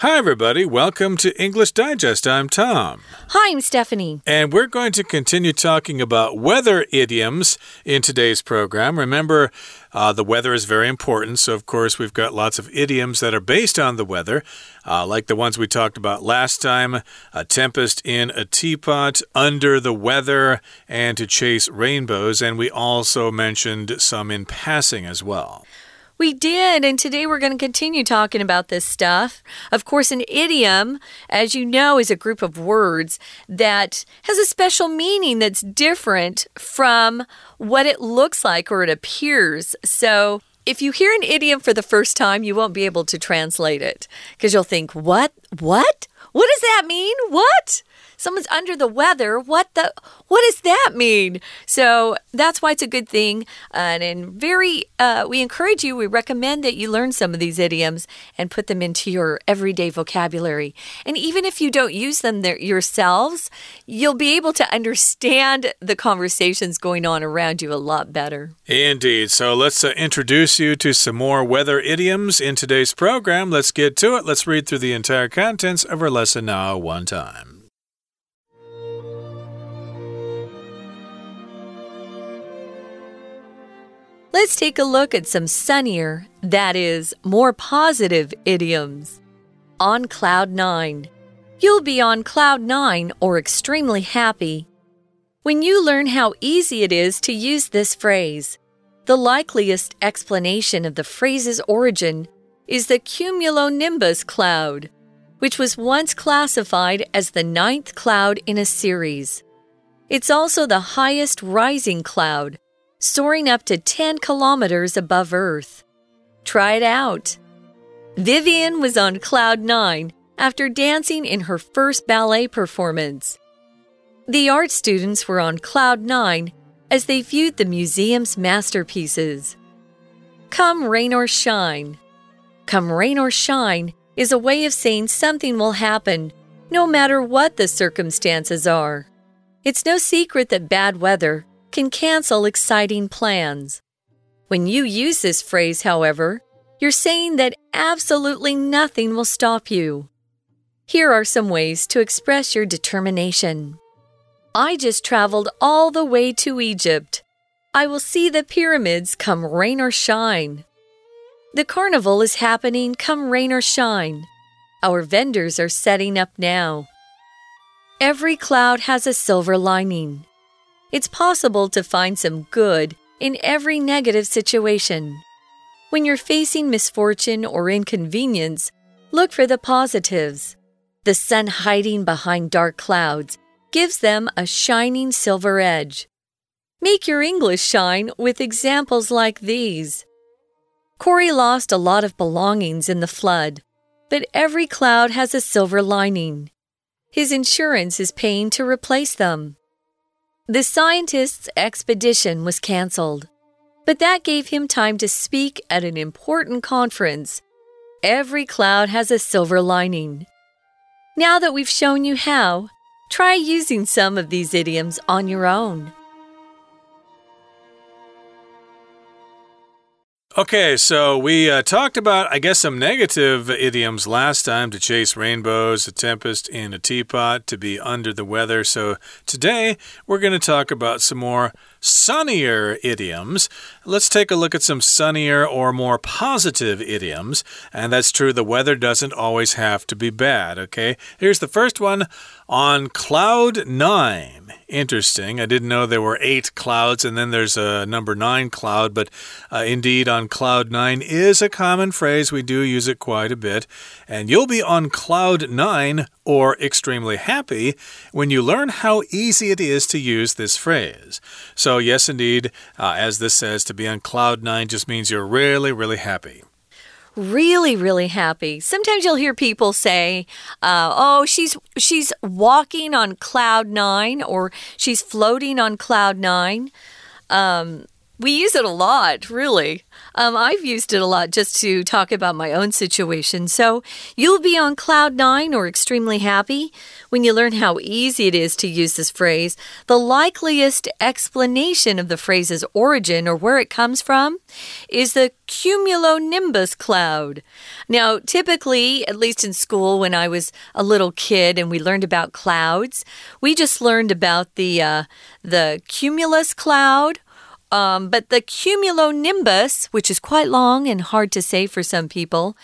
Hi, everybody. Welcome to English Digest. I'm Tom. Hi, I'm Stephanie. And we're going to continue talking about weather idioms in today's program. Remember, uh, the weather is very important. So, of course, we've got lots of idioms that are based on the weather, uh, like the ones we talked about last time a tempest in a teapot, under the weather, and to chase rainbows. And we also mentioned some in passing as well. We did, and today we're going to continue talking about this stuff. Of course, an idiom, as you know, is a group of words that has a special meaning that's different from what it looks like or it appears. So, if you hear an idiom for the first time, you won't be able to translate it because you'll think, What? What? What does that mean? What? Someone's under the weather. What the what does that mean? So that's why it's a good thing. And, and very, uh, we encourage you, we recommend that you learn some of these idioms and put them into your everyday vocabulary. And even if you don't use them there yourselves, you'll be able to understand the conversations going on around you a lot better. Indeed. So let's uh, introduce you to some more weather idioms in today's program. Let's get to it. Let's read through the entire contents of our lesson now, one time. Let's take a look at some sunnier, that is, more positive idioms. On cloud nine. You'll be on cloud nine or extremely happy. When you learn how easy it is to use this phrase, the likeliest explanation of the phrase's origin is the cumulonimbus cloud, which was once classified as the ninth cloud in a series. It's also the highest rising cloud soaring up to 10 kilometers above Earth. Try it out. Vivian was on cloud nine after dancing in her first ballet performance. The art students were on cloud nine as they viewed the museum's masterpieces. Come rain or shine. Come rain or shine is a way of saying something will happen no matter what the circumstances are. It's no secret that bad weather can cancel exciting plans. When you use this phrase, however, you're saying that absolutely nothing will stop you. Here are some ways to express your determination. I just traveled all the way to Egypt. I will see the pyramids come rain or shine. The carnival is happening come rain or shine. Our vendors are setting up now. Every cloud has a silver lining. It's possible to find some good in every negative situation. When you're facing misfortune or inconvenience, look for the positives. The sun hiding behind dark clouds gives them a shining silver edge. Make your English shine with examples like these. Corey lost a lot of belongings in the flood, but every cloud has a silver lining. His insurance is paying to replace them. The scientist's expedition was canceled, but that gave him time to speak at an important conference. Every cloud has a silver lining. Now that we've shown you how, try using some of these idioms on your own. Okay, so we uh, talked about, I guess, some negative idioms last time to chase rainbows, a tempest in a teapot, to be under the weather. So today we're going to talk about some more sunnier idioms. Let's take a look at some sunnier or more positive idioms. And that's true, the weather doesn't always have to be bad, okay? Here's the first one on cloud nine. Interesting. I didn't know there were eight clouds and then there's a number nine cloud, but uh, indeed, on cloud nine is a common phrase. We do use it quite a bit. And you'll be on cloud nine or extremely happy when you learn how easy it is to use this phrase. So, yes, indeed, uh, as this says, to be on cloud nine just means you're really, really happy really really happy. Sometimes you'll hear people say uh, oh she's she's walking on cloud nine or she's floating on cloud nine. Um, We use it a lot, really. Um, I've used it a lot just to talk about my own situation. So you'll be on cloud nine or extremely happy when you learn how easy it is to use this phrase. The likeliest explanation of the phrase's origin or where it comes from is the cumulonimbus cloud. Now, typically, at least in school when I was a little kid and we learned about clouds, we just learned about the uh, the cumulus cloud um, but the cumulonimbus, which is quite long and hard to say for some people,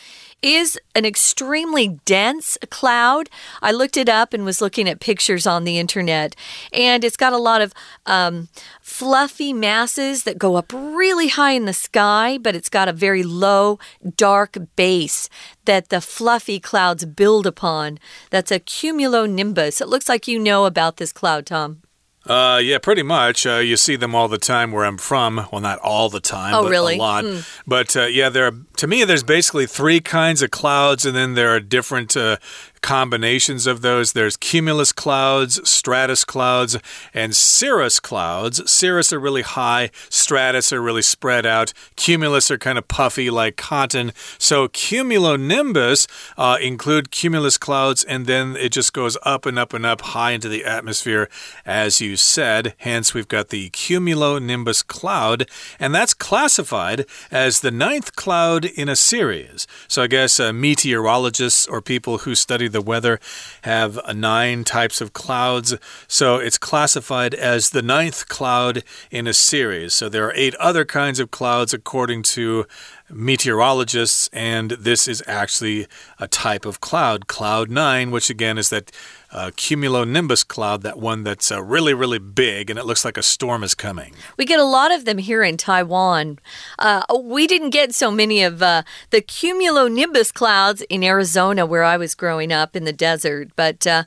is an extremely dense cloud. I looked it up and was looking at pictures on the internet, and it's got a lot of um, fluffy masses that go up really high in the sky, but it's got a very low, dark base that the fluffy clouds build upon. That's a cumulonimbus. It looks like you know about this cloud, Tom. Uh, yeah, pretty much. Uh, you see them all the time where I'm from. Well, not all the time, oh, but really? a lot. Hmm. But uh, yeah, there. Are, to me, there's basically three kinds of clouds, and then there are different uh, combinations of those. There's cumulus clouds, stratus clouds, and cirrus clouds. Cirrus are really high, stratus are really spread out, cumulus are kind of puffy like cotton. So cumulonimbus uh, include cumulus clouds, and then it just goes up and up and up high into the atmosphere, as you said. Hence, we've got the cumulonimbus cloud, and that's classified as the ninth cloud in a series. So I guess uh, meteorologists or people who study the weather have nine types of clouds. So it's classified as the ninth cloud in a series. So there are eight other kinds of clouds according to meteorologists, and this is actually a type of cloud, cloud nine, which again is that uh, cumulonimbus cloud, that one that's uh, really, really big, and it looks like a storm is coming. We get a lot of them here in Taiwan. Uh, we didn't get so many of uh, the cumulonimbus clouds in Arizona, where I was growing up in the desert. But uh,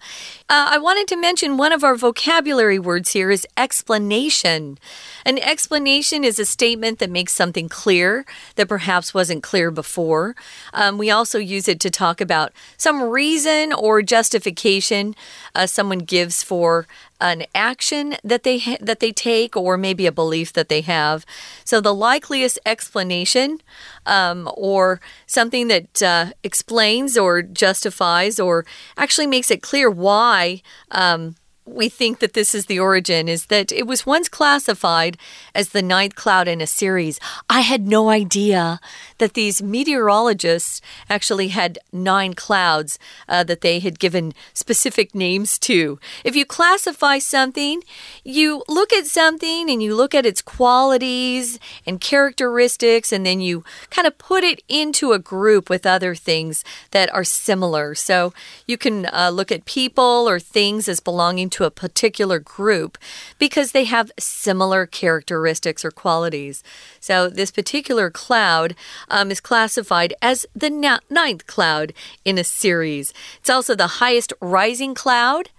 uh, I wanted to mention one of our vocabulary words here is explanation. An explanation is a statement that makes something clear that perhaps wasn't clear before. Um, we also use it to talk about some reason or justification uh, someone gives for an action that they that they take or maybe a belief that they have. So the likeliest explanation um, or something that uh, explains or justifies or actually makes it clear why. Um, we think that this is the origin is that it was once classified as the ninth cloud in a series. I had no idea that these meteorologists actually had nine clouds uh, that they had given specific names to. If you classify something, you look at something and you look at its qualities and characteristics, and then you kind of put it into a group with other things that are similar. So you can uh, look at people or things as belonging to a particular group because they have similar characteristics or qualities. So, this particular cloud um, is classified as the ninth cloud in a series. It's also the highest rising cloud.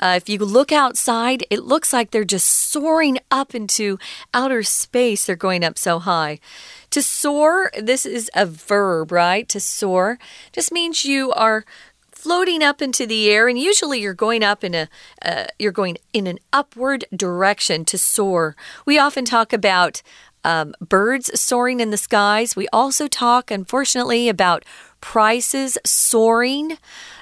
Uh, if you look outside, it looks like they're just soaring up into outer space. They're going up so high. To soar, this is a verb, right? To soar just means you are floating up into the air and usually you're going up in a uh, you're going in an upward direction to soar. We often talk about um, birds soaring in the skies. We also talk unfortunately about prices soaring.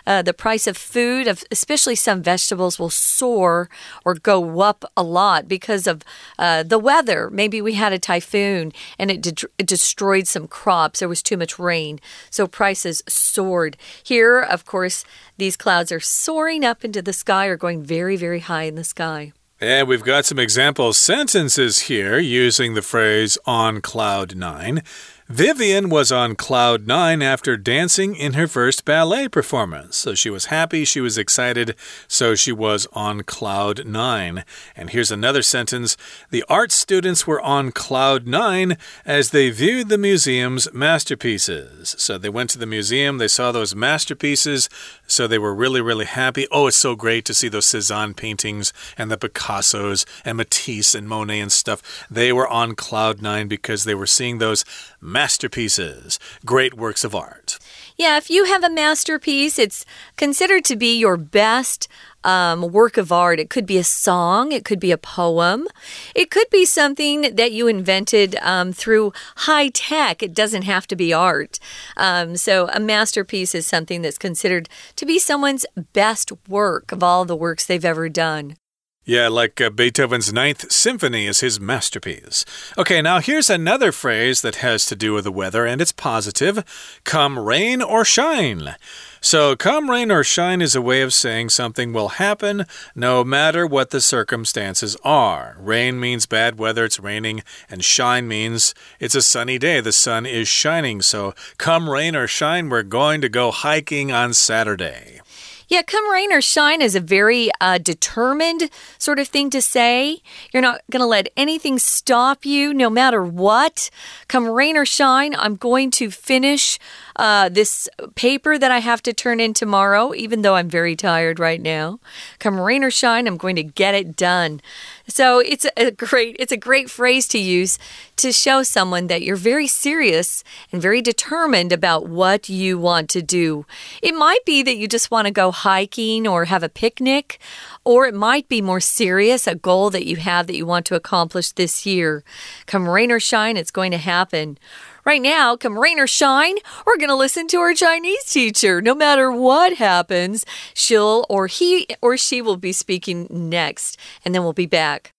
Uh, the price of food, of especially some vegetables, will soar or go up a lot because of uh, the weather. Maybe we had a typhoon and it, de it destroyed some crops. There was too much rain, so prices soared. Here, of course, these clouds are soaring up into the sky or going very, very high in the sky. And we've got some example sentences here using the phrase on cloud nine. Vivian was on cloud nine after dancing in her first ballet performance. So she was happy, she was excited, so she was on cloud nine. And here's another sentence The art students were on cloud nine as they viewed the museum's masterpieces. So they went to the museum, they saw those masterpieces, so they were really, really happy. Oh, it's so great to see those Cezanne paintings and the Picassos and Matisse and Monet and stuff. They were on cloud nine because they were seeing those masterpieces, great works of art. Yeah, if you have a masterpiece, it's considered to be your best um, work of art. It could be a song, it could be a poem, it could be something that you invented um, through high tech. It doesn't have to be art. Um, so, a masterpiece is something that's considered to be someone's best work of all the works they've ever done. Yeah, like uh, Beethoven's Ninth Symphony is his masterpiece. Okay, now here's another phrase that has to do with the weather, and it's positive come rain or shine. So, come rain or shine is a way of saying something will happen no matter what the circumstances are. Rain means bad weather, it's raining, and shine means it's a sunny day, the sun is shining. So, come rain or shine, we're going to go hiking on Saturday. Yeah, come rain or shine is a very uh, determined sort of thing to say. You're not going to let anything stop you, no matter what. Come rain or shine, I'm going to finish uh, this paper that I have to turn in tomorrow, even though I'm very tired right now. Come rain or shine, I'm going to get it done. So it's a great it's a great phrase to use to show someone that you're very serious and very determined about what you want to do. It might be that you just want to go hiking or have a picnic, or it might be more serious, a goal that you have that you want to accomplish this year. Come rain or shine, it's going to happen. Right now, come rain or shine, we're going to listen to our Chinese teacher. No matter what happens, she'll or he or she will be speaking next, and then we'll be back.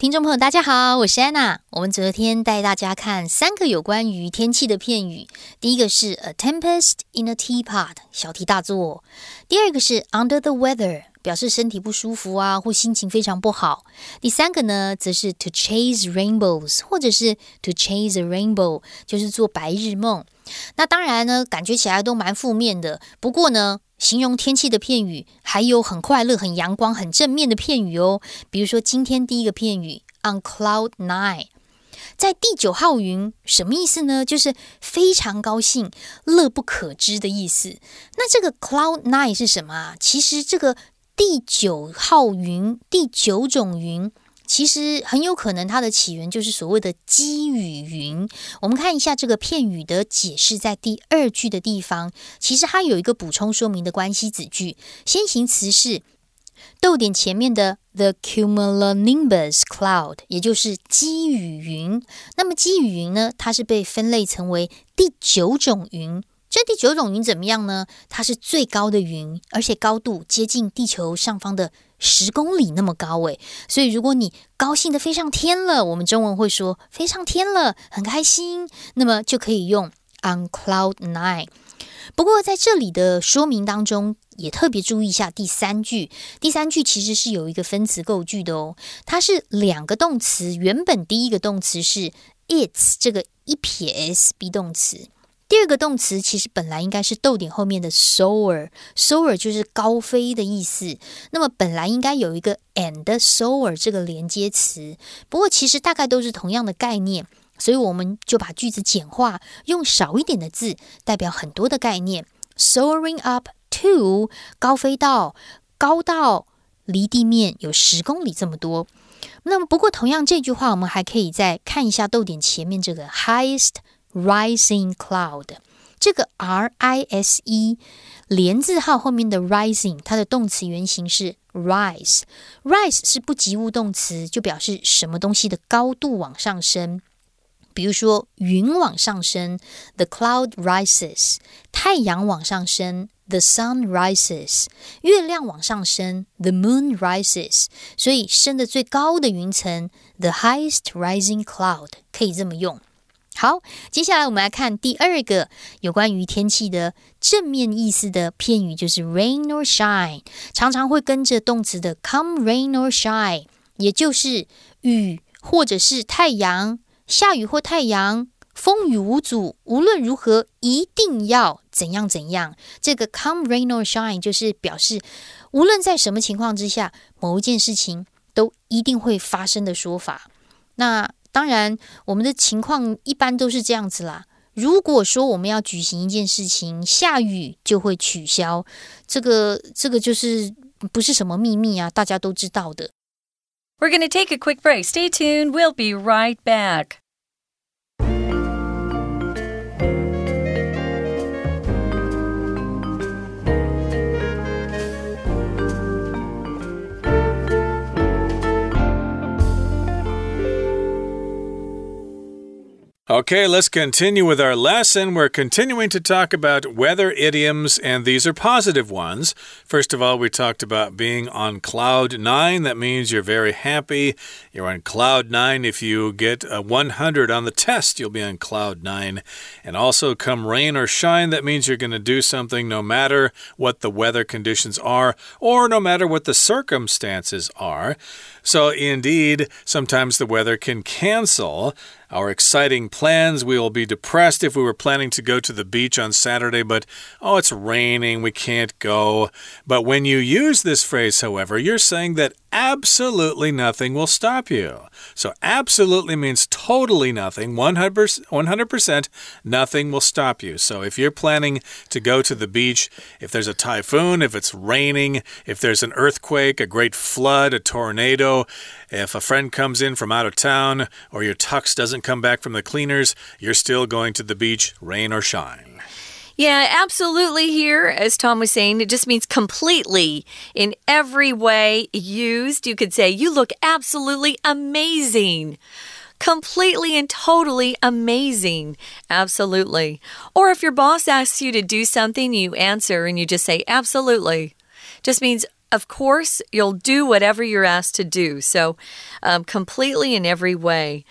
听众朋友，大家好，我是安娜。我们昨天带大家看三个有关于天气的片语。第一个是 a tempest in a teapot，小题大做；第二个是 under the weather，表示身体不舒服啊，或心情非常不好。第三个呢，则是 to chase rainbows，或者是 to chase a rainbow，就是做白日梦。那当然呢，感觉起来都蛮负面的。不过呢，形容天气的片语还有很快乐、很阳光、很正面的片语哦。比如说今天第一个片语 on cloud nine，在第九号云，什么意思呢？就是非常高兴、乐不可支的意思。那这个 cloud nine 是什么啊？其实这个第九号云、第九种云。其实很有可能它的起源就是所谓的积雨云。我们看一下这个片语的解释，在第二句的地方，其实它有一个补充说明的关系子句，先行词是逗点前面的 the cumulonimbus cloud，也就是积雨云。那么积雨云呢，它是被分类成为第九种云。这第九种云怎么样呢？它是最高的云，而且高度接近地球上方的。十公里那么高诶，所以如果你高兴的飞上天了，我们中文会说飞上天了，很开心，那么就可以用 on cloud nine。不过在这里的说明当中，也特别注意一下第三句。第三句其实是有一个分词构句的哦，它是两个动词，原本第一个动词是 its 这个一撇 s be 动词。第二个动词其实本来应该是逗点后面的 soar，soar 就是高飞的意思。那么本来应该有一个 and soar 这个连接词，不过其实大概都是同样的概念，所以我们就把句子简化，用少一点的字代表很多的概念。Soaring up to 高飞到高到离地面有十公里这么多。那么不过同样这句话，我们还可以再看一下逗点前面这个 highest。Rising cloud，这个 R I S E 连字号后面的 rising，它的动词原形是 rise。rise 是不及物动词，就表示什么东西的高度往上升。比如说，云往上升，the cloud rises；太阳往上升，the sun rises；月亮往上升，the moon rises。所以，升的最高的云层，the highest rising cloud，可以这么用。好，接下来我们来看第二个有关于天气的正面意思的片语，就是 rain or shine，常常会跟着动词的 come rain or shine，也就是雨或者是太阳，下雨或太阳，风雨无阻，无论如何一定要怎样怎样。这个 come rain or shine 就是表示无论在什么情况之下，某一件事情都一定会发生的说法。那当然，我们的情况一般都是这样子啦。如果说我们要举行一件事情，下雨就会取消，这个这个就是不是什么秘密啊，大家都知道的。We're going to take a quick break. Stay tuned. We'll be right back. Okay, let's continue with our lesson. We're continuing to talk about weather idioms, and these are positive ones. First of all, we talked about being on cloud nine. That means you're very happy. You're on cloud nine. If you get a 100 on the test, you'll be on cloud nine. And also, come rain or shine, that means you're going to do something no matter what the weather conditions are or no matter what the circumstances are. So, indeed, sometimes the weather can cancel our exciting plans. We will be depressed if we were planning to go to the beach on Saturday, but oh, it's raining, we can't go. But when you use this phrase, however, you're saying that absolutely nothing will stop you. So, absolutely means totally nothing, 100%, 100% nothing will stop you. So, if you're planning to go to the beach, if there's a typhoon, if it's raining, if there's an earthquake, a great flood, a tornado, if a friend comes in from out of town, or your tux doesn't come back from the cleaners, you're still going to the beach, rain or shine. Yeah, absolutely. Here, as Tom was saying, it just means completely in every way used. You could say, You look absolutely amazing. Completely and totally amazing. Absolutely. Or if your boss asks you to do something, you answer and you just say, Absolutely. Just means of course, you'll do whatever you're asked to do. So, um, completely in every way.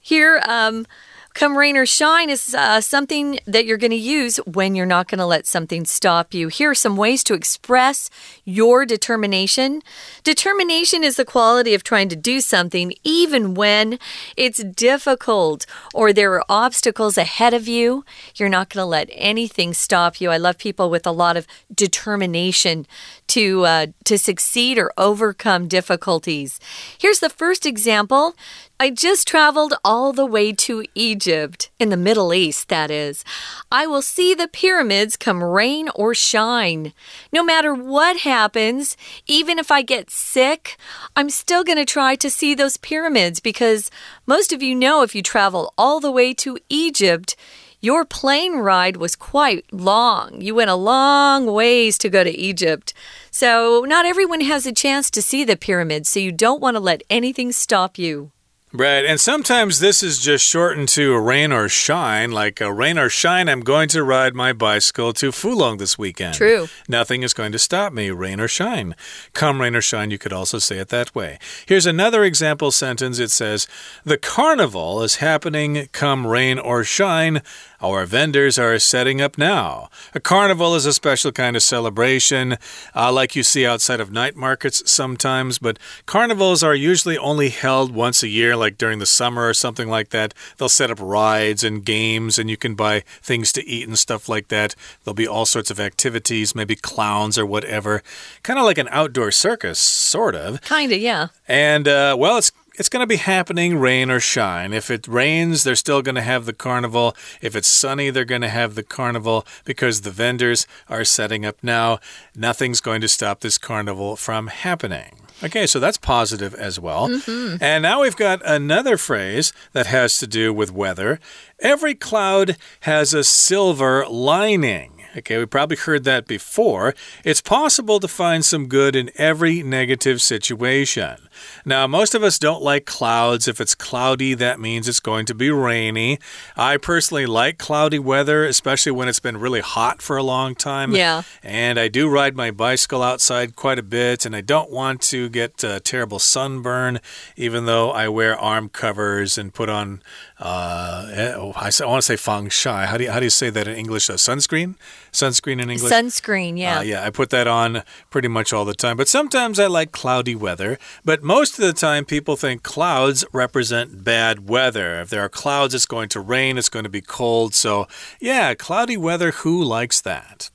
Here, um, Come rain or shine is uh, something that you're going to use when you're not going to let something stop you. Here are some ways to express your determination. Determination is the quality of trying to do something even when it's difficult or there are obstacles ahead of you. You're not going to let anything stop you. I love people with a lot of determination to uh, to succeed or overcome difficulties. Here's the first example. I just traveled all the way to Egypt, in the Middle East, that is. I will see the pyramids come rain or shine. No matter what happens, even if I get sick, I'm still going to try to see those pyramids because most of you know if you travel all the way to Egypt, your plane ride was quite long. You went a long ways to go to Egypt. So, not everyone has a chance to see the pyramids, so you don't want to let anything stop you. Right, and sometimes this is just shortened to rain or shine. Like a rain or shine, I'm going to ride my bicycle to Fulong this weekend. True. Nothing is going to stop me, rain or shine. Come rain or shine, you could also say it that way. Here's another example sentence it says, The carnival is happening come rain or shine. Our vendors are setting up now. A carnival is a special kind of celebration, uh, like you see outside of night markets sometimes, but carnivals are usually only held once a year, like during the summer or something like that. They'll set up rides and games, and you can buy things to eat and stuff like that. There'll be all sorts of activities, maybe clowns or whatever. Kind of like an outdoor circus, sort of. Kind of, yeah. And, uh, well, it's it's going to be happening rain or shine. If it rains, they're still going to have the carnival. If it's sunny, they're going to have the carnival because the vendors are setting up now. Nothing's going to stop this carnival from happening. Okay, so that's positive as well. Mm -hmm. And now we've got another phrase that has to do with weather. Every cloud has a silver lining. Okay, we probably heard that before. It's possible to find some good in every negative situation. Now, most of us don't like clouds. If it's cloudy, that means it's going to be rainy. I personally like cloudy weather, especially when it's been really hot for a long time. Yeah. And I do ride my bicycle outside quite a bit, and I don't want to get a terrible sunburn, even though I wear arm covers and put on, uh, eh, oh, I, want to say fang shai. How do you, how do you say that in English? Uh, sunscreen? Sunscreen in English? Sunscreen, yeah. Uh, yeah, I put that on pretty much all the time. But sometimes I like cloudy weather. But most of the time, people think clouds represent bad weather. If there are clouds, it's going to rain, it's going to be cold. So, yeah, cloudy weather, who likes that?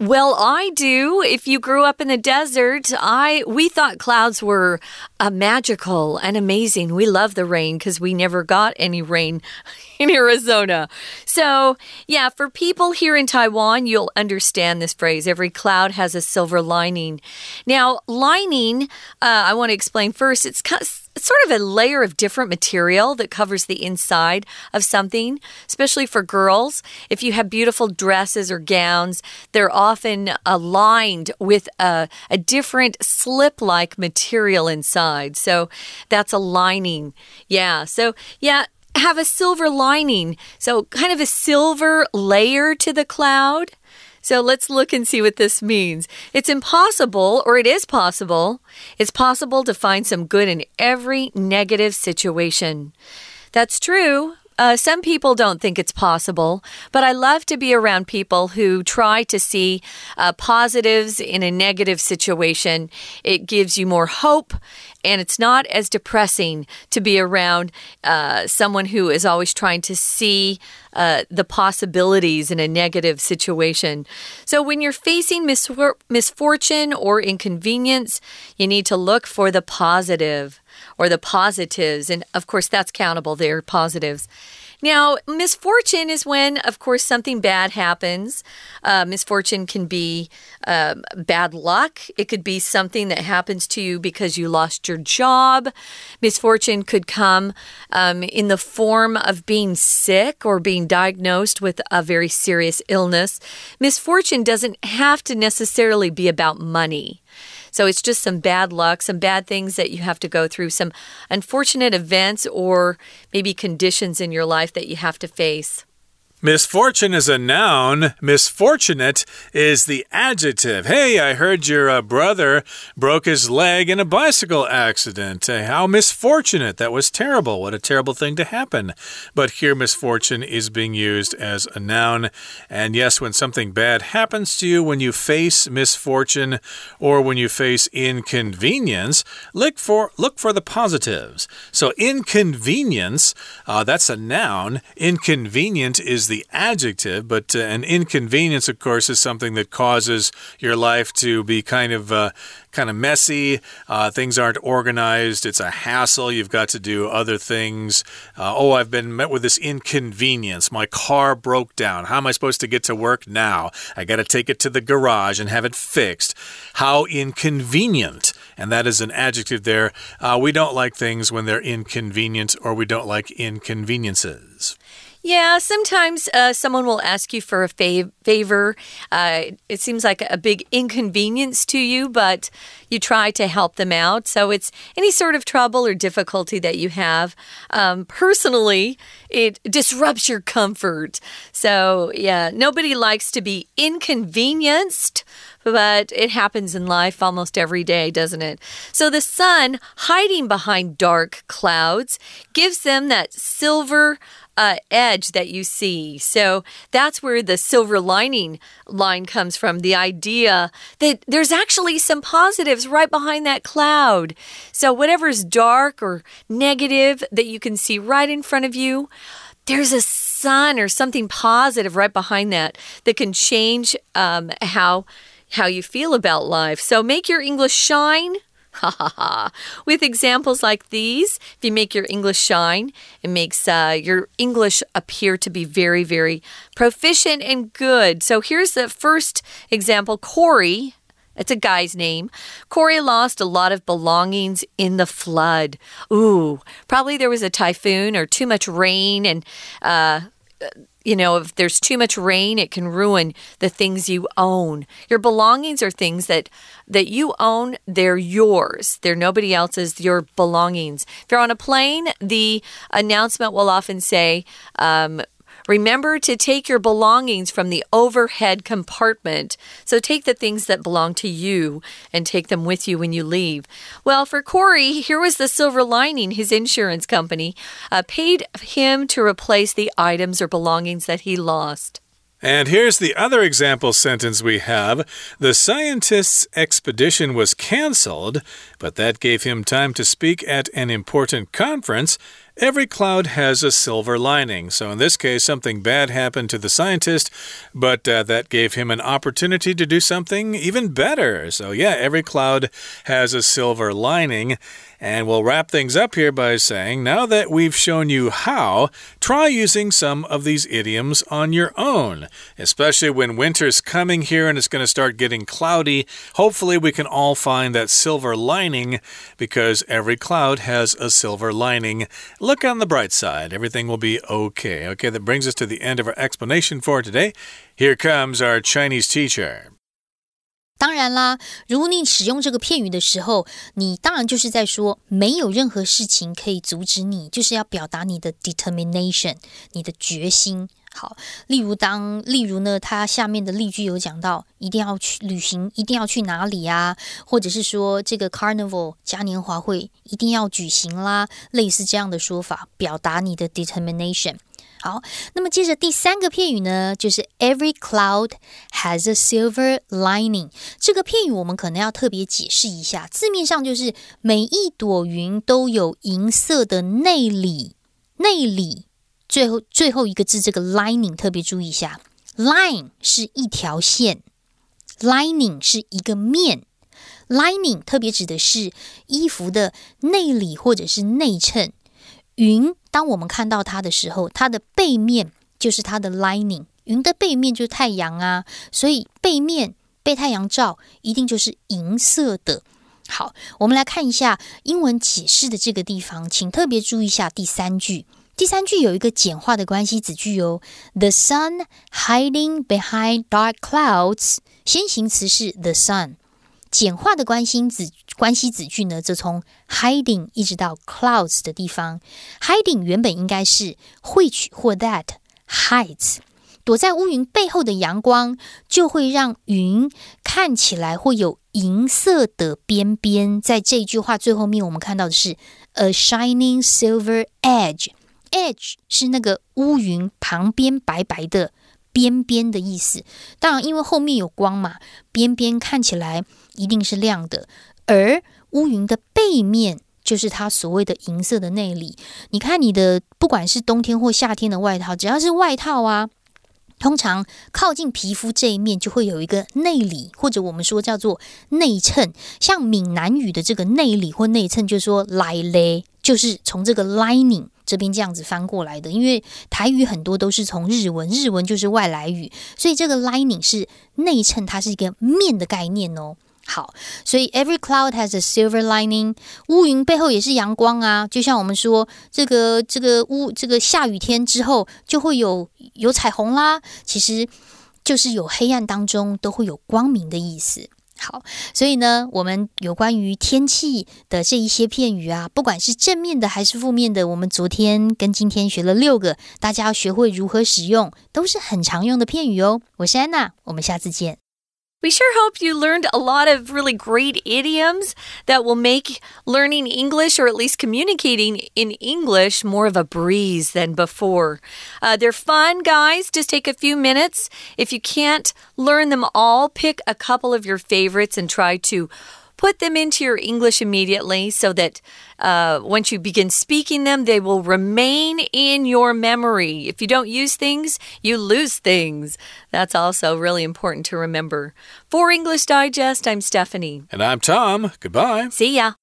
Well, I do. If you grew up in the desert, I we thought clouds were uh, magical and amazing. We love the rain because we never got any rain in Arizona. So, yeah, for people here in Taiwan, you'll understand this phrase. Every cloud has a silver lining. Now, lining, uh, I want to explain first. It's kind of it's sort of a layer of different material that covers the inside of something, especially for girls. If you have beautiful dresses or gowns, they're often aligned with a, a different slip like material inside. So that's a lining. Yeah. So, yeah, have a silver lining. So, kind of a silver layer to the cloud. So let's look and see what this means. It's impossible, or it is possible, it's possible to find some good in every negative situation. That's true, uh, some people don't think it's possible, but I love to be around people who try to see uh, positives in a negative situation. It gives you more hope, and it's not as depressing to be around uh, someone who is always trying to see uh, the possibilities in a negative situation. So, when you're facing misfor misfortune or inconvenience, you need to look for the positive or the positives. And of course, that's countable there, positives. Now, misfortune is when, of course, something bad happens. Uh, misfortune can be um, bad luck. It could be something that happens to you because you lost your job. Misfortune could come um, in the form of being sick or being diagnosed with a very serious illness. Misfortune doesn't have to necessarily be about money. So it's just some bad luck, some bad things that you have to go through, some unfortunate events or maybe conditions in your life that you have to face. Misfortune is a noun. Misfortunate is the adjective. Hey, I heard your uh, brother broke his leg in a bicycle accident. Uh, how misfortunate. That was terrible. What a terrible thing to happen. But here, misfortune is being used as a noun. And yes, when something bad happens to you, when you face misfortune or when you face inconvenience, look for, look for the positives. So, inconvenience, uh, that's a noun. Inconvenient is the the adjective, but uh, an inconvenience, of course, is something that causes your life to be kind of uh, kind of messy. Uh, things aren't organized. It's a hassle. You've got to do other things. Uh, oh, I've been met with this inconvenience. My car broke down. How am I supposed to get to work now? I got to take it to the garage and have it fixed. How inconvenient. And that is an adjective there. Uh, we don't like things when they're inconvenient or we don't like inconveniences. Yeah, sometimes uh, someone will ask you for a fav favor. Uh, it seems like a big inconvenience to you, but you try to help them out. So it's any sort of trouble or difficulty that you have. Um, personally, it disrupts your comfort. So, yeah, nobody likes to be inconvenienced but it happens in life almost every day, doesn't it? So the sun hiding behind dark clouds gives them that silver uh, edge that you see. So that's where the silver lining line comes from the idea that there's actually some positives right behind that cloud. So whatever's dark or negative that you can see right in front of you, there's a sun or something positive right behind that that can change um, how how you feel about life. So make your English shine Ha ha ha. With examples like these, if you make your English shine, it makes uh, your English appear to be very, very proficient and good. So here's the first example Corey. It's a guy's name. Corey lost a lot of belongings in the flood. Ooh, probably there was a typhoon or too much rain and uh, you know, if there's too much rain, it can ruin the things you own. Your belongings are things that that you own, they're yours. They're nobody else's, your belongings. If you're on a plane, the announcement will often say, um, Remember to take your belongings from the overhead compartment. So take the things that belong to you and take them with you when you leave. Well, for Corey, here was the silver lining. His insurance company uh, paid him to replace the items or belongings that he lost. And here's the other example sentence we have The scientist's expedition was cancelled, but that gave him time to speak at an important conference Every cloud has a silver lining. So, in this case, something bad happened to the scientist, but uh, that gave him an opportunity to do something even better. So, yeah, every cloud has a silver lining. And we'll wrap things up here by saying now that we've shown you how, try using some of these idioms on your own, especially when winter's coming here and it's going to start getting cloudy. Hopefully, we can all find that silver lining because every cloud has a silver lining. Look on the bright side, everything will be okay. Okay, that brings us to the end of our explanation for today. Here comes our Chinese teacher. 当然啦，如果你使用这个片语的时候，你当然就是在说没有任何事情可以阻止你，就是要表达你的 determination，你的决心。好，例如当例如呢，它下面的例句有讲到，一定要去旅行，一定要去哪里啊？或者是说这个 carnival 嘉年华会一定要举行啦，类似这样的说法，表达你的 determination。好，那么接着第三个片语呢，就是 Every cloud has a silver lining。这个片语我们可能要特别解释一下，字面上就是每一朵云都有银色的内里。内里最后最后一个字这个 lining 特别注意一下，line 是一条线，lining 是一个面，lining 特别指的是衣服的内里或者是内衬。云，当我们看到它的时候，它的背面就是它的 lining。云的背面就是太阳啊，所以背面被太阳照，一定就是银色的。好，我们来看一下英文解释的这个地方，请特别注意一下第三句。第三句有一个简化的关系子句哦，The sun hiding behind dark clouds。先行词是 the sun。简化的关心子关系子句呢，则从 hiding 一直到 clouds 的地方。hiding 原本应该是 which 或 that hides，躲在乌云背后的阳光就会让云看起来会有银色的边边。在这句话最后面，我们看到的是 a shining silver edge。edge 是那个乌云旁边白白的。边边的意思，当然，因为后面有光嘛，边边看起来一定是亮的。而乌云的背面就是它所谓的银色的内里。你看，你的不管是冬天或夏天的外套，只要是外套啊，通常靠近皮肤这一面就会有一个内里，或者我们说叫做内衬。像闽南语的这个内里或内衬，就是说来嘞，就是从这个 lining。这边这样子翻过来的，因为台语很多都是从日文，日文就是外来语，所以这个 lining 是内衬，它是一个面的概念哦。好，所以 every cloud has a silver lining，乌云背后也是阳光啊。就像我们说，这个这个乌这个下雨天之后就会有有彩虹啦，其实就是有黑暗当中都会有光明的意思。好，所以呢，我们有关于天气的这一些片语啊，不管是正面的还是负面的，我们昨天跟今天学了六个，大家要学会如何使用，都是很常用的片语哦。我是安娜，我们下次见。We sure hope you learned a lot of really great idioms that will make learning English or at least communicating in English more of a breeze than before. Uh, they're fun, guys. Just take a few minutes. If you can't learn them all, pick a couple of your favorites and try to put them into your English immediately so that uh, once you begin speaking them, they will remain in your memory. If you don't use things, you lose things. That's also really important to remember. For English Digest, I'm Stephanie. And I'm Tom. Goodbye. See ya.